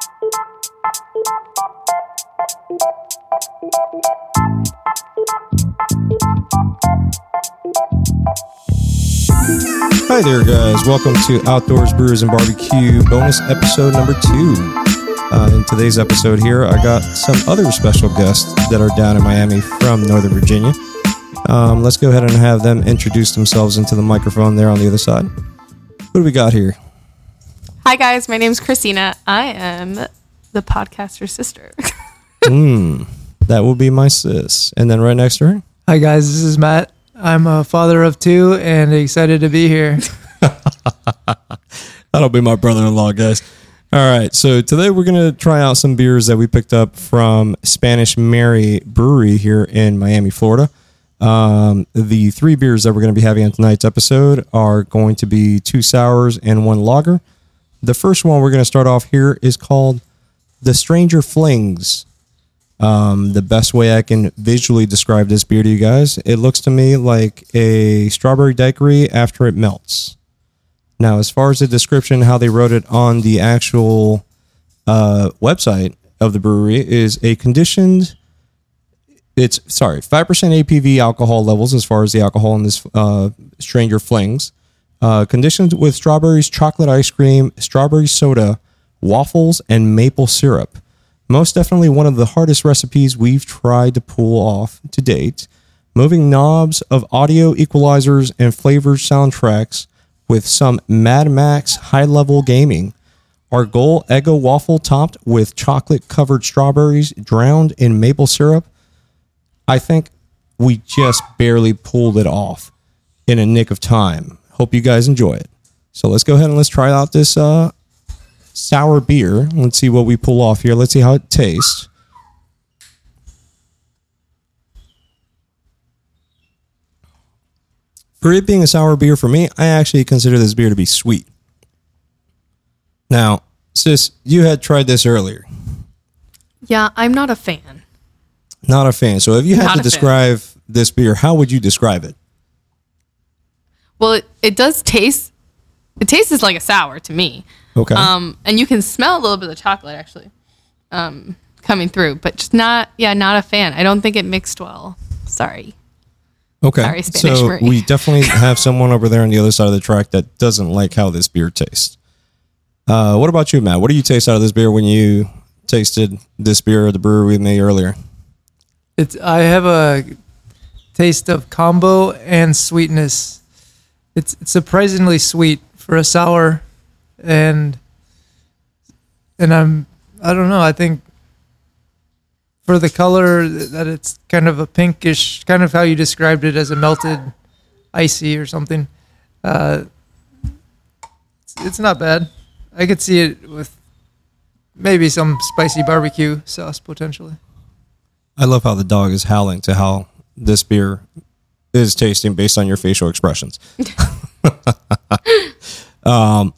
Hi there, guys. Welcome to Outdoors Brewers and Barbecue bonus episode number two. Uh, in today's episode here, I got some other special guests that are down in Miami from Northern Virginia. Um, let's go ahead and have them introduce themselves into the microphone there on the other side. Who do we got here? Hi guys, my name's Christina. I am the podcaster sister. Hmm, that will be my sis. And then right next to her, Hi guys, this is Matt. I'm a father of two and excited to be here. That'll be my brother in law, guys. All right. So today we're going to try out some beers that we picked up from Spanish Marie Brewery here in Miami, Florida. Um, the three beers that we're going to be having on tonight's episode are going to be two sours and one lager. The first one we're going to start off here is called The Stranger Flings. Um, the best way I can visually describe this beer to you guys, it looks to me like a strawberry daiquiri after it melts. Now, as far as the description, how they wrote it on the actual uh, website of the brewery is a conditioned. It's sorry, five percent ABV alcohol levels as far as the alcohol in this uh, Stranger Flings. Uh, conditioned with strawberries, chocolate ice cream, strawberry soda, waffles, and maple syrup. Most definitely one of the hardest recipes we've tried to pull off to date. Moving knobs of audio equalizers and flavored soundtracks with some Mad Max high level gaming. Our goal Eggo waffle topped with chocolate covered strawberries drowned in maple syrup. I think we just barely pulled it off in a nick of time. Hope you guys enjoy it. So let's go ahead and let's try out this uh, sour beer. Let's see what we pull off here. Let's see how it tastes. For it being a sour beer for me, I actually consider this beer to be sweet. Now, sis, you had tried this earlier. yeah, I'm not a fan. Not a fan. So if you had Not to a fan. describe this beer, how would you describe it? Well, it, it does taste. It tastes like a sour to me. Okay. Um, and you can smell a little bit of the chocolate actually, um, coming through, but just not. Yeah, not a fan. I don't think it mixed well. Sorry. Okay. Sorry, Spanish so Marie. we definitely have someone over there on the other side of the track that doesn't like how this beer tastes. Uh, what about you, Matt? What do you taste out of this beer when you tasted this beer at the brewery with me earlier? It's I have a taste of combo and sweetness. It's, it's surprisingly sweet for a sour, and and I'm I don't know. I think for the color that it's kind of a pinkish, kind of how you described it as a melted icy or something. Uh, it's, it's not bad. I could see it with maybe some spicy barbecue sauce potentially. I love how the dog is howling to how this beer is tasting based on your facial expressions. um,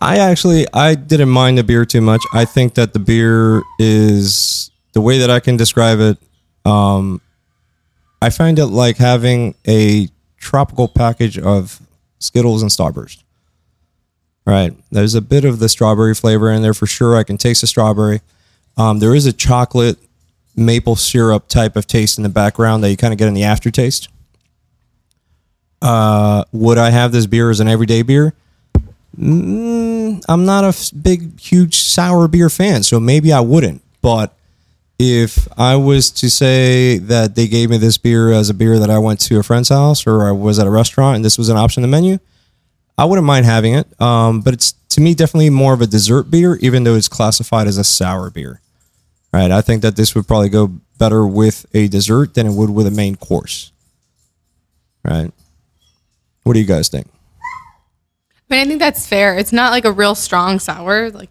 I actually I didn't mind the beer too much. I think that the beer is the way that I can describe it. Um, I find it like having a tropical package of Skittles and Starburst. Right, there's a bit of the strawberry flavor in there for sure. I can taste the strawberry. Um, there is a chocolate maple syrup type of taste in the background that you kind of get in the aftertaste. Uh, would I have this beer as an everyday beer? Mm, I'm not a big, huge sour beer fan, so maybe I wouldn't. But if I was to say that they gave me this beer as a beer that I went to a friend's house or I was at a restaurant and this was an option in the menu, I wouldn't mind having it. Um, but it's to me definitely more of a dessert beer, even though it's classified as a sour beer. Right. I think that this would probably go better with a dessert than it would with a main course. Right. What do you guys think? I mean, I think that's fair. It's not like a real strong sour, like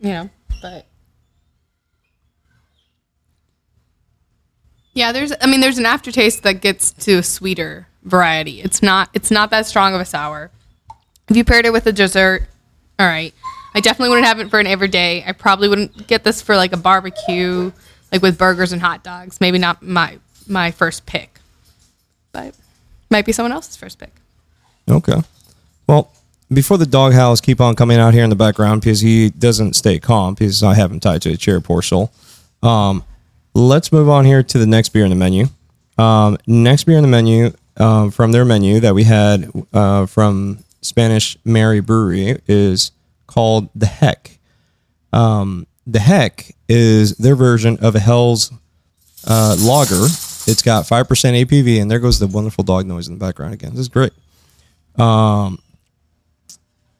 you know, but yeah, there's. I mean, there's an aftertaste that gets to a sweeter variety. It's not. It's not that strong of a sour. If you paired it with a dessert, all right. I definitely wouldn't have it for an everyday. I probably wouldn't get this for like a barbecue, like with burgers and hot dogs. Maybe not my my first pick, but might be someone else's first pick. Okay. Well, before the dog howls keep on coming out here in the background because he doesn't stay calm because I have him tied to a chair, poor soul. Um, let's move on here to the next beer in the menu. Um, next beer in the menu um, from their menu that we had uh, from Spanish Marie Brewery is called the Heck. Um, the Heck is their version of a Helles uh, lager. It's got 5% ABV, and there goes the wonderful dog noise in the background again. This is great. Um,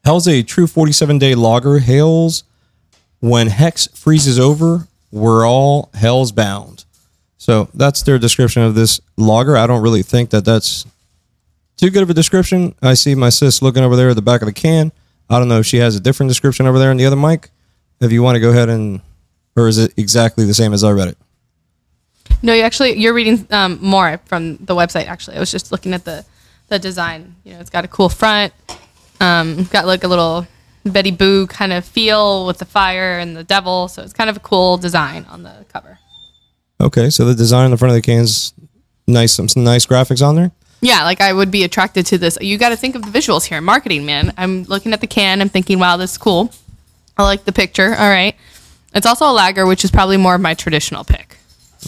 Helles a true 47 day lager. Hails when Hex freezes over, we're all Hell's bound. So that's their description of this lager. I don't really think that that's too good of a description. I see my sis looking over there at the back of the can. I don't know if she has a different description over there on the other mic. If you want to go ahead and, or is it exactly the same as I read it? No, you actually you're reading um, more from the website. Actually, I was just looking at the the design. You know, it's got a cool front. Um, got like a little Betty Boop kind of feel with the fire and the devil. So it's kind of a cool design on the cover. Okay, so the design on the front of the can's nice. Some, some nice graphics on there. Yeah, like I would be attracted to this. You got to think of the visuals here, marketing, man. I'm looking at the can. I'm thinking, wow, this is cool. I like the picture. All right. It's also a lager, which is probably more of my traditional pick.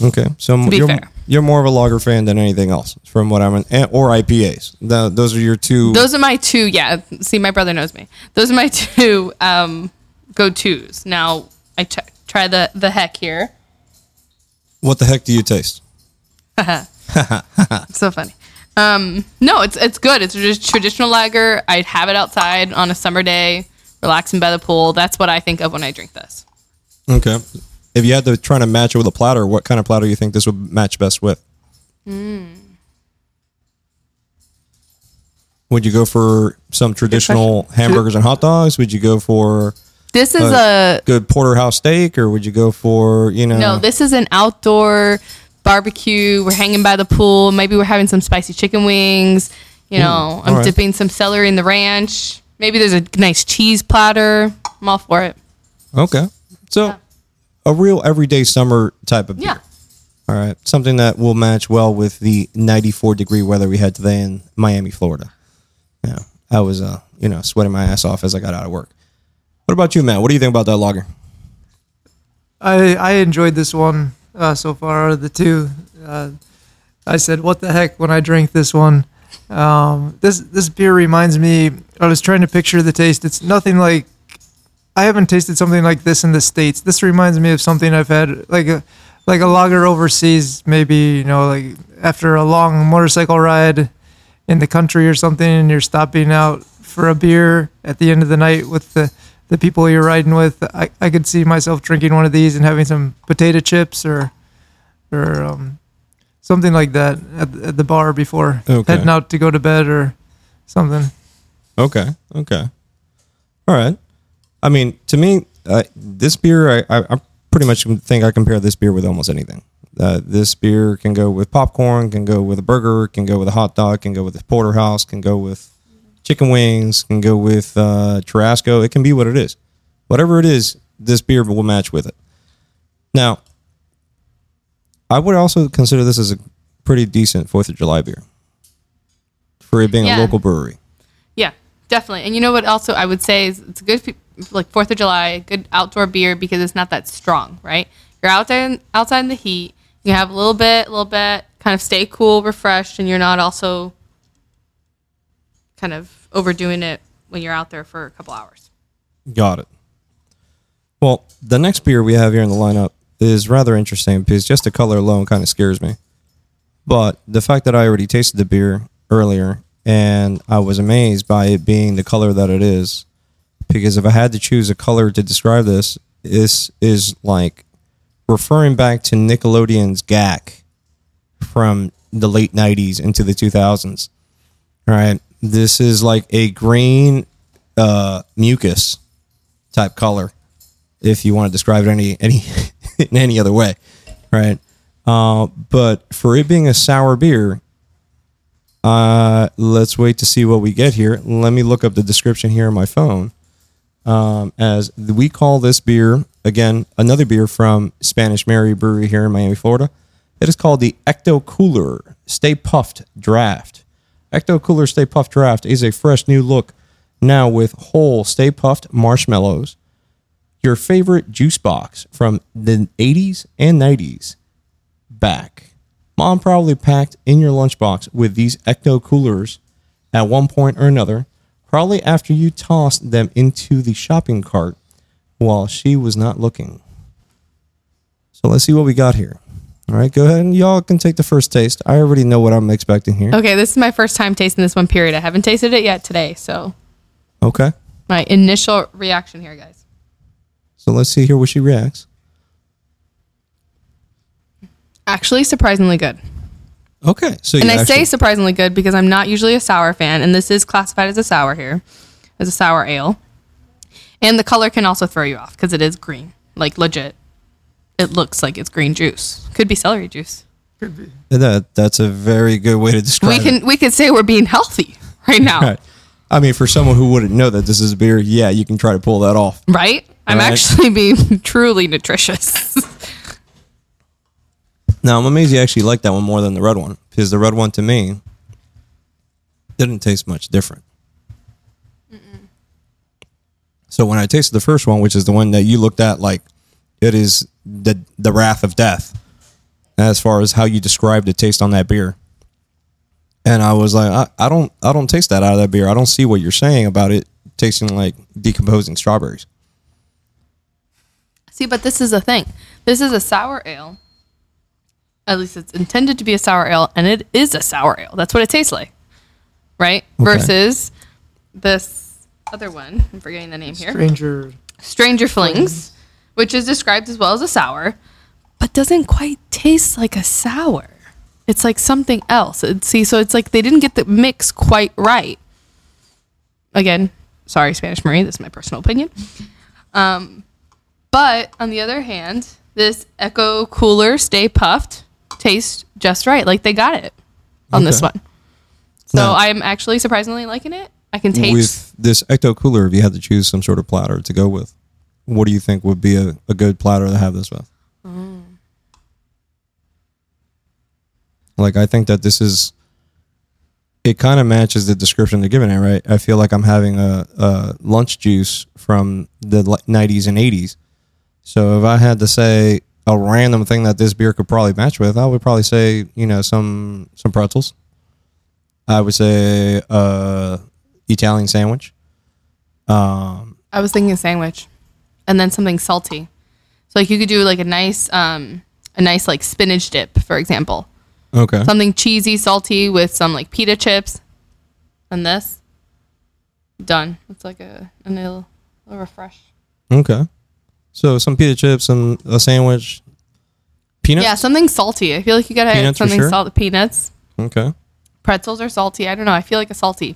Okay, so be you're, fair. You're more of a lager fan than anything else, from what I'm, and- or IPAs. Tho- those are your two. Those are my two. Yeah. See, my brother knows me. Those are my two um, go tos. Now I try the the heck here. what the heck do you taste? so funny. Um, no, it's it's good. It's just traditional lager. I'd have it outside on a summer day, relaxing by the pool. That's what I think of when I drink this. Okay, if you had to try to match it with a platter, what kind of platter do you think this would match best with? Would you go for some traditional hamburgers and hot dogs? Would you go for This is Uh, a good porterhouse steak, or would you go for you know? no. This is an outdoor barbecue. We're hanging by the pool. Maybe we're having some spicy chicken wings. You know, I'm alright. dipping some celery in the ranch. Maybe there's a nice cheese platter. I'm all for it. okay, so Yeah. A real everyday summer type of beer. Yeah. All right, something that will match well with the 94 degree weather we had today in Miami, Florida. Yeah, I was, uh, you know, sweating my ass off as I got out of work. What about you, Matt? What do you think about that lager? I I enjoyed this one uh, so far. Out of the two, uh, I said, "What the heck?" when I drank this one. Um, this this beer reminds me. I was trying to picture the taste. It's nothing like. I haven't tasted something like this in the states. This reminds me of something I've had, like a like a lager overseas. Maybe you know, like after a long motorcycle ride in the country or something, and you're stopping out for a beer at the end of the night with the the people you're riding with. I, I could see myself drinking one of these and having some potato chips or or um, something like that at, at the bar before Okay. heading out to go to bed or something. Okay, okay, all right. I mean, to me, uh, this beer, I, I, I pretty much think I compare this beer with almost anything. Uh, this beer can go with popcorn, can go with a burger, can go with a hot dog, can go with a porterhouse, can go with chicken wings, can go with uh. It can be what it is. Whatever it is, this beer will match with it. Now, I would also consider this as a pretty decent Fourth of July beer for it being a local brewery. Yeah, definitely. And you know what? Also, I would say is it's a good like Fourth of July, good outdoor beer because it's not that strong, right? You're out there outside in the heat. You have a little bit, a little bit, kind of stay cool, refreshed, and you're not also kind of overdoing it when you're out there for a couple hours. Got it. Well, the next beer we have here in the lineup is rather interesting because just the color alone kind of scares me. But the fact that I already tasted the beer earlier and I was amazed by it being the color that it is, because if I had to choose a color to describe this, this is like referring back to Nickelodeon's Gak from the late 90s into the 2000s. All right. This is like a green uh, mucus type color, if you want to describe it any any in any other way, right? Uh, but for it being a sour beer, uh, let's wait to see what we get here. Let me look up the description here on my phone. Um, as we call this beer again, another beer from Spanish Marie Brewery here in Miami, Florida. It is called the Ecto Cooler Stay Puffed Draft. Ecto Cooler Stay Puffed Draft is a fresh new look now with whole Stay Puft marshmallows. Your favorite juice box from the 80s and 90s back. Mom probably packed in your lunchbox with these ecto coolers at one point or another, probably after you tossed them into the shopping cart while she was not looking. So let's see what we got here. All right, go ahead and y'all can take the first taste. I already know what I'm expecting here. Okay, this is my first time tasting this one. Period. I haven't tasted it yet today, so Okay. my initial reaction here, guys. So let's see here what she reacts. Actually, surprisingly good. Okay. So And you I say surprisingly good because I'm not usually a sour fan, and this is classified as a sour here, as a sour ale. And the color can also throw you off because it is green, like legit. It looks like it's green juice. Could be celery juice. Could be. That that's a very good way to describe We it. can we could say we're being healthy right now, Right. I mean, for someone who wouldn't know that this is a beer, yeah, you can try to pull that off. right? I'm Right. actually being truly nutritious. Now, I'm amazed you actually like that one more than the red one because the red one to me didn't taste much different. So when I tasted the first one, which is the one that you looked at, like it is the the wrath of death, as far as how you described the taste on that beer, and I was like, I, I don't I don't taste that out of that beer. I don't see what you're saying about it tasting like decomposing strawberries. See, but this is a thing. This is a sour ale. At least it's intended to be a sour ale, and it is a sour ale. That's what it tastes like, right? Versus this other one. I'm forgetting the name here. Stranger. Stranger Flings, which is described as well as a sour, but doesn't quite taste like a sour. It's like something else. It- see, so it's like they didn't get the mix quite right. Again, sorry, Spanish Marie. This is my personal opinion. Um, but on the other hand, this Ecto Cooler Stay Puffed tastes just right. Like they got it on this one. So Now- I'm actually surprisingly liking it. I can taste. with this ecto cooler if you had to choose some sort of platter to go with what do you think would be a, a good platter to have this with mm. like i think that this is it kind of matches the description they're giving it right i feel like i'm having a, a lunch juice from the 90s and 80s so if i had to say a random thing that this beer could probably match with i would probably say you know some some pretzels i would say uh Italian sandwich. Um, I was thinking sandwich, and then something salty. So like you could do like a nice, um, a nice like spinach dip, for example. okay. Something cheesy, salty with some like pita chips, and this. Done. It's like a a little, a refresh. Okay. So some pita chips and a sandwich. Peanuts? Yeah, something salty. I feel like you gotta Peanuts something sure? salty. Peanuts, Okay. pretzels are salty. I don't know. I feel like a salty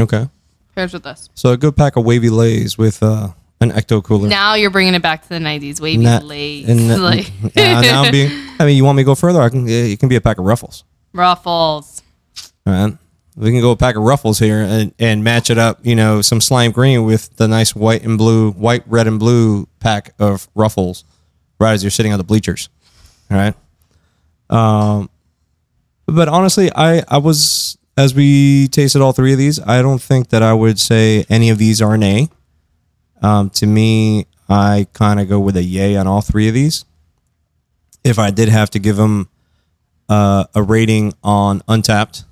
Okay. pairs with this. So a good pack of wavy lays with uh, an ecto cooler. Now you're bringing it back to the '90s, wavy lays, and, like yeah, now I'm being. I mean, you want me to go further? I can. Yeah, it can be a pack of ruffles. ruffles. All right. We can go a pack of ruffles here and, and match it up. You know, some slime green with the nice white and blue, white, red, and blue pack of ruffles, right as you're sitting on the bleachers. All right. Um, but honestly, I I was as we tasted all three of these, I don't think that I would say any of these are an A. Um, to me, I kind of go with a yay on all three of these. If I did have to give them uh, a rating on Untappd,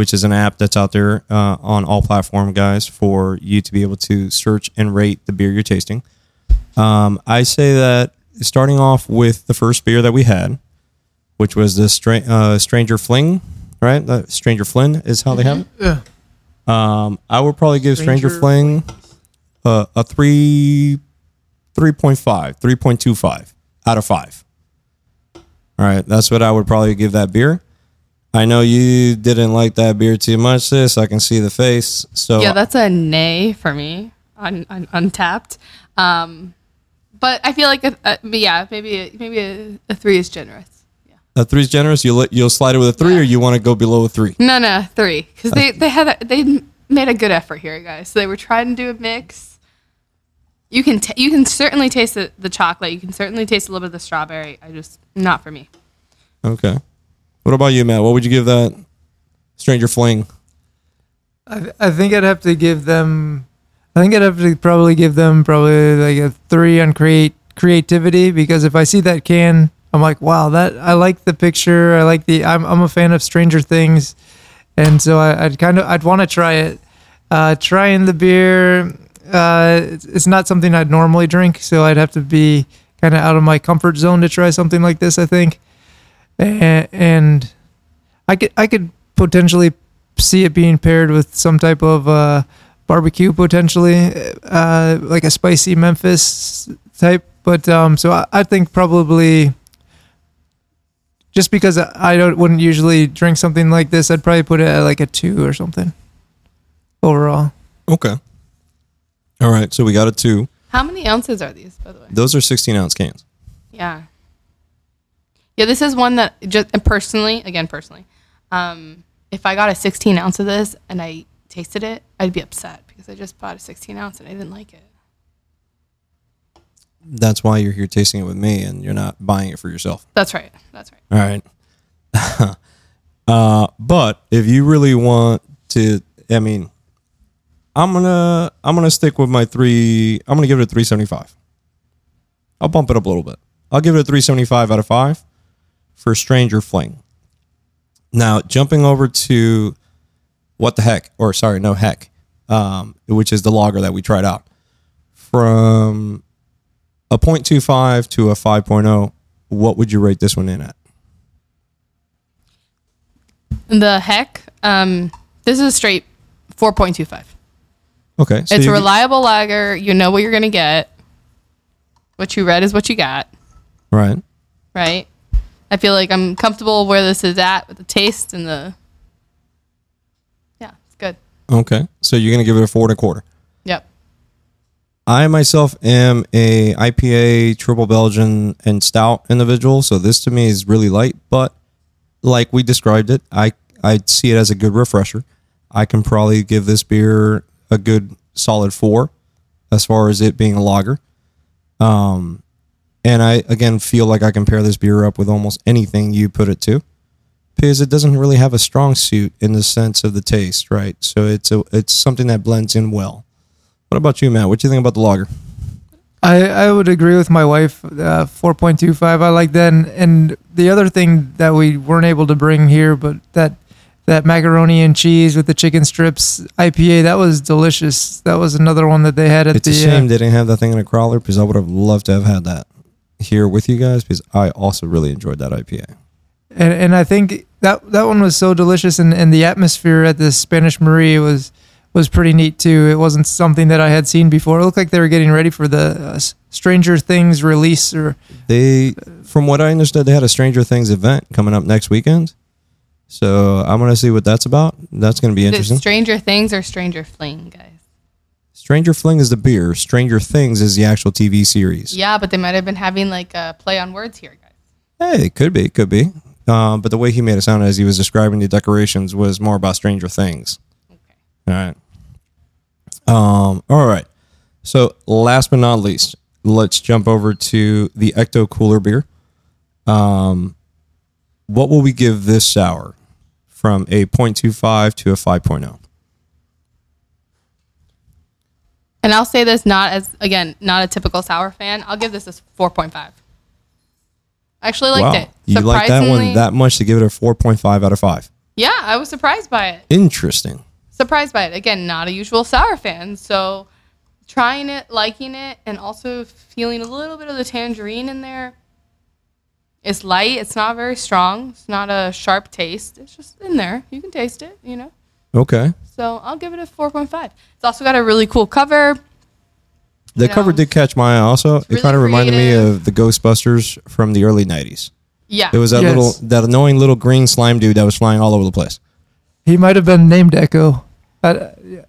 which is an app that's out there uh, on all platform guys for you to be able to search and rate the beer you're tasting. Um, I say that starting off with the first beer that we had, which was the Stra- uh, Stranger Fling, right? Uh, Stranger Flynn is how they have it. Yeah. Um, I would probably give Stranger, Stranger Fling uh, a three, 3.5, 3.25 out of five. All right, that's what I would probably give that beer. I know you didn't like that beer too much, sis. I can see the face. So Yeah, that's a nay for me on, on Untappd. Um, but I feel like a, a, but yeah, maybe a, maybe a, a three is generous. Yeah. a three is generous. You'll you'll slide it with a three, or you want to go below a three. No, no, three because they they had a, they made a good effort here, guys. So they were trying to do a mix. You can t- you can certainly taste the, the chocolate. You can certainly taste a little bit of the strawberry. I just not for me. Okay. What about you, Matt? What would you give that Stranger Fling? I, I think I'd have to give them. I think I'd have to probably give them probably like a three on create creativity because if I see that can, I'm like, wow, that I like the picture. I like the. I'm I'm a fan of Stranger Things, and so I, I'd kind of I'd want to try it. Uh, trying the beer, uh, it's, it's not something I'd normally drink, so I'd have to be kind of out of my comfort zone to try something like this. I think, and, and I could I could potentially see it being paired with some type of uh, barbecue, potentially uh, like a spicy Memphis type. But um, so I, I think probably just because I I don't wouldn't usually drink something like this, I'd probably put it at like a two or something overall. Okay. All right. So we got a two. How many ounces are these, by the way? Those are 16 ounce cans. Yeah. Yeah, this is one that just personally, again, personally, um, if I got a 16 ounce of this and I tasted it, I'd be upset because I just bought a 16 ounce and I didn't like it. That's why you're here tasting it with me and you're not buying it for yourself. That's right. That's right. All right. uh, but if you really want to, I mean, I'm gonna I'm gonna stick with my three. I'm gonna give it a 375. I'll bump it up a little bit. I'll give it a 375 out of five for Stranger Fling. Now jumping over to what the heck, or sorry, no heck, um, which is the lager that we tried out from a 0.25 to a 5.0. What would you rate this one in at? The heck, um, this is a straight 4.25. Okay, so it's a reliable lager. You know what you're gonna get. What you read is what you got, right. right? I feel like I'm comfortable where this is at with the taste and the. Yeah, it's good. Okay, so you're gonna give it a four and a quarter. Yep. I myself am a IPA, triple Belgian, and stout individual, so this to me is really light. But like we described it, I I see it as a good refresher. I can probably give this beer a good solid four, as far as it being a lager. Um, and I again feel like I can pair this beer up with almost anything you put it to, because it doesn't really have a strong suit in the sense of the taste, right? So it's a it's something that blends in well. What about you, Matt? What do you think about the lager? I, I would agree with my wife. Uh, Four point two five. I like that. And, and the other thing that we weren't able to bring here, but that that macaroni and cheese with the chicken strips IPA that was delicious. That was another one that they had at It's the. It's a shame uh, they didn't have that thing in a crawler because I would have loved to have had that here with you guys because I also really enjoyed that IPA. and and I think that that one was so delicious, and, and the atmosphere at the Spanish Marie was was pretty neat too. It wasn't something that I had seen before. It looked like they were getting ready for the uh, Stranger Things release, or They, from what I understood, they had a Stranger Things event coming up next weekend. So I'm gonna see what that's about. That's gonna be interesting. Stranger Things or Stranger Fling, guys? Stranger Fling is the beer. Stranger Things is the actual TV series. Yeah, but they might have been having like a play on words here, guys. Hey, it could be, it could be. Um, but the way he made it sound as he was describing the decorations was more about Stranger Things. Okay. All right. Um, all right. So last but not least, let's jump over to the Ecto Cooler beer. Um, what will we give this sour from a 0.25 to a oh? 5.0? And I'll say this not as again, not a typical sour fan. I'll give this a 4.5. I actually liked wow. it. You like that one that much to give it a 4.5 out of 5. Yeah, I was surprised by it. Interesting. Surprised by it. Again, not a usual sour fan. So trying it, liking it, and also feeling a little bit of the tangerine in there. It's light. It's not very strong. It's not a sharp taste. It's just in there. You can taste it, you know. Okay. So I'll give it a 4.5. It's also got a really cool cover. The You cover know, did catch my eye also. It really kind of reminded me creative. of the Ghostbusters from the early 90s. Yeah. It was that Yes. little, that annoying little green slime dude that was flying all over the place. he might have been named Echo. I'd,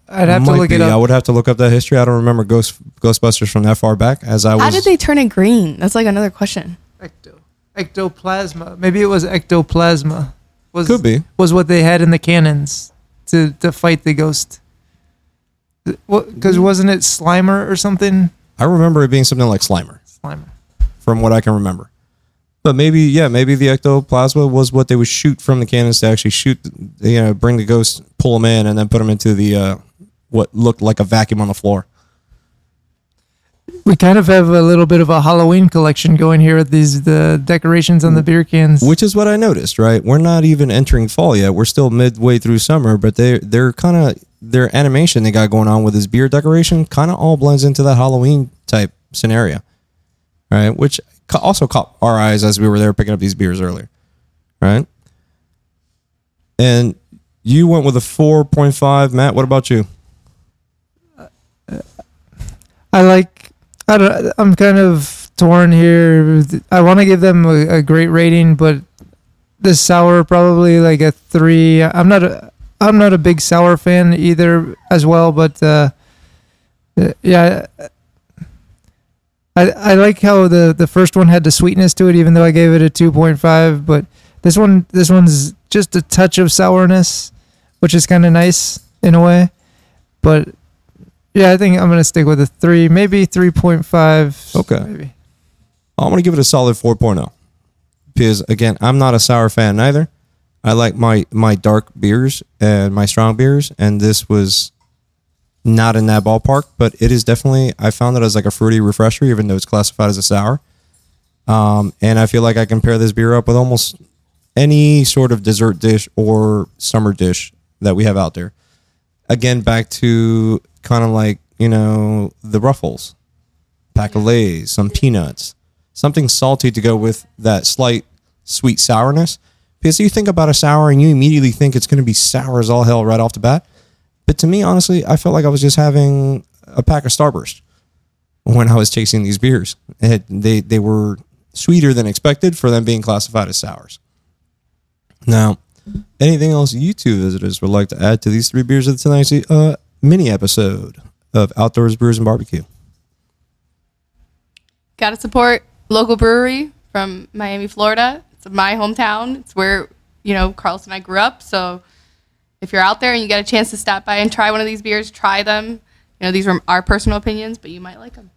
I'd have to Might look be. it I up. would have to look up that history. I don't remember Ghost Ghostbusters from that far back. As I was, How did they turn it green? That's like another question. Ecto, ectoplasma. Maybe it was ectoplasma. Was could be. was what they had in the cannons to to fight the ghost. Because wasn't it Slimer or something? I remember it being something like Slimer, Slimer. from what I can remember. But maybe, yeah, maybe the ectoplasma was what they would shoot from the cannons to actually shoot, you know, bring the ghost, pull them in, and then put them into the uh, what looked like a vacuum on the floor. We kind of have a little bit of a Halloween collection going here with these the decorations on the beer cans. Which is what I noticed, right? We're not even entering fall yet. We're still midway through summer, but they they're kind of their animation they got going on with this beer decoration kind of all blends into that Halloween type scenario, right? Which also caught our eyes as we were there picking up these beers earlier, right? And you went with a four point five, Matt. What about you? Uh, uh, I like. I don't. I'm kind of torn here. I want to give them a, a great rating, but the sour probably like a three. I'm not a. I'm not a big sour fan either, as well. But uh, yeah, I I like how the the first one had the sweetness to it, even though I gave it a two point five. But this one, this one's just a touch of sourness, which is kind of nice in a way. But yeah, I think I'm gonna stick with a three, maybe three point five. Okay. maybe. I'm going to give it a solid 4.0 because again, I'm not a sour fan either. I like my my dark beers and my strong beers, and this was not in that ballpark, but it is definitely. I found it as like a fruity refresher, even though it's classified as a sour. Um, and I feel like I can pair this beer up with almost any sort of dessert dish or summer dish that we have out there. Again, back to kind of like you know the Ruffles, pack of Lay's, some peanuts, something salty to go with that slight sweet sourness. Because you think about a sour and you immediately think it's going to be sour as all hell right off the bat. But to me, honestly, I felt like I was just having a pack of Starburst when I was tasting these beers. It had- they they were sweeter than expected for them being classified as sours. Now, anything else you two visitors would like to add to these three beers of the tonight's uh, mini episode of Outdoors Brews and Barbecue? Got to support local brewery from Miami, Florida. It's my hometown. It's where you know Carlos and I grew up. So if you're out there and you get a chance to stop by and try one of these beers, try them. You know these are our personal opinions, but you might like them.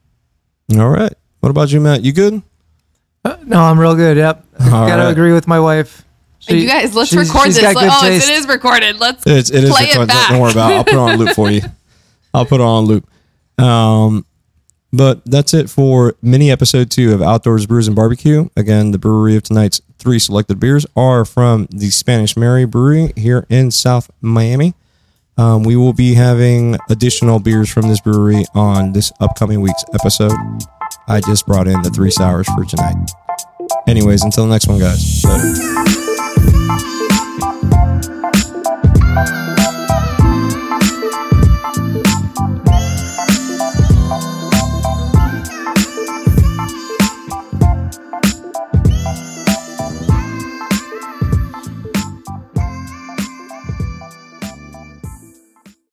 All right. What about you, Matt? You good? Uh, no, I'm real good. Yep, All gotta right. agree with my wife. She- you guys, let's she's- record she's this. got Let- good oh, taste. it is recorded. Let's It's, it is play recorded. it back. Don't worry about it. I'll put it on loop for you. I'll put it on loop. Um, but that's it for mini episode two of Outdoors Brews and Barbecue. Again, the brewery of tonight's three selected beers are from the Spanish Marie Brewery here in South Miami. Um, we will be having additional beers from this brewery on this upcoming week's episode. I just brought in the three sours for tonight. Anyways, until the next one, guys. Later. Thank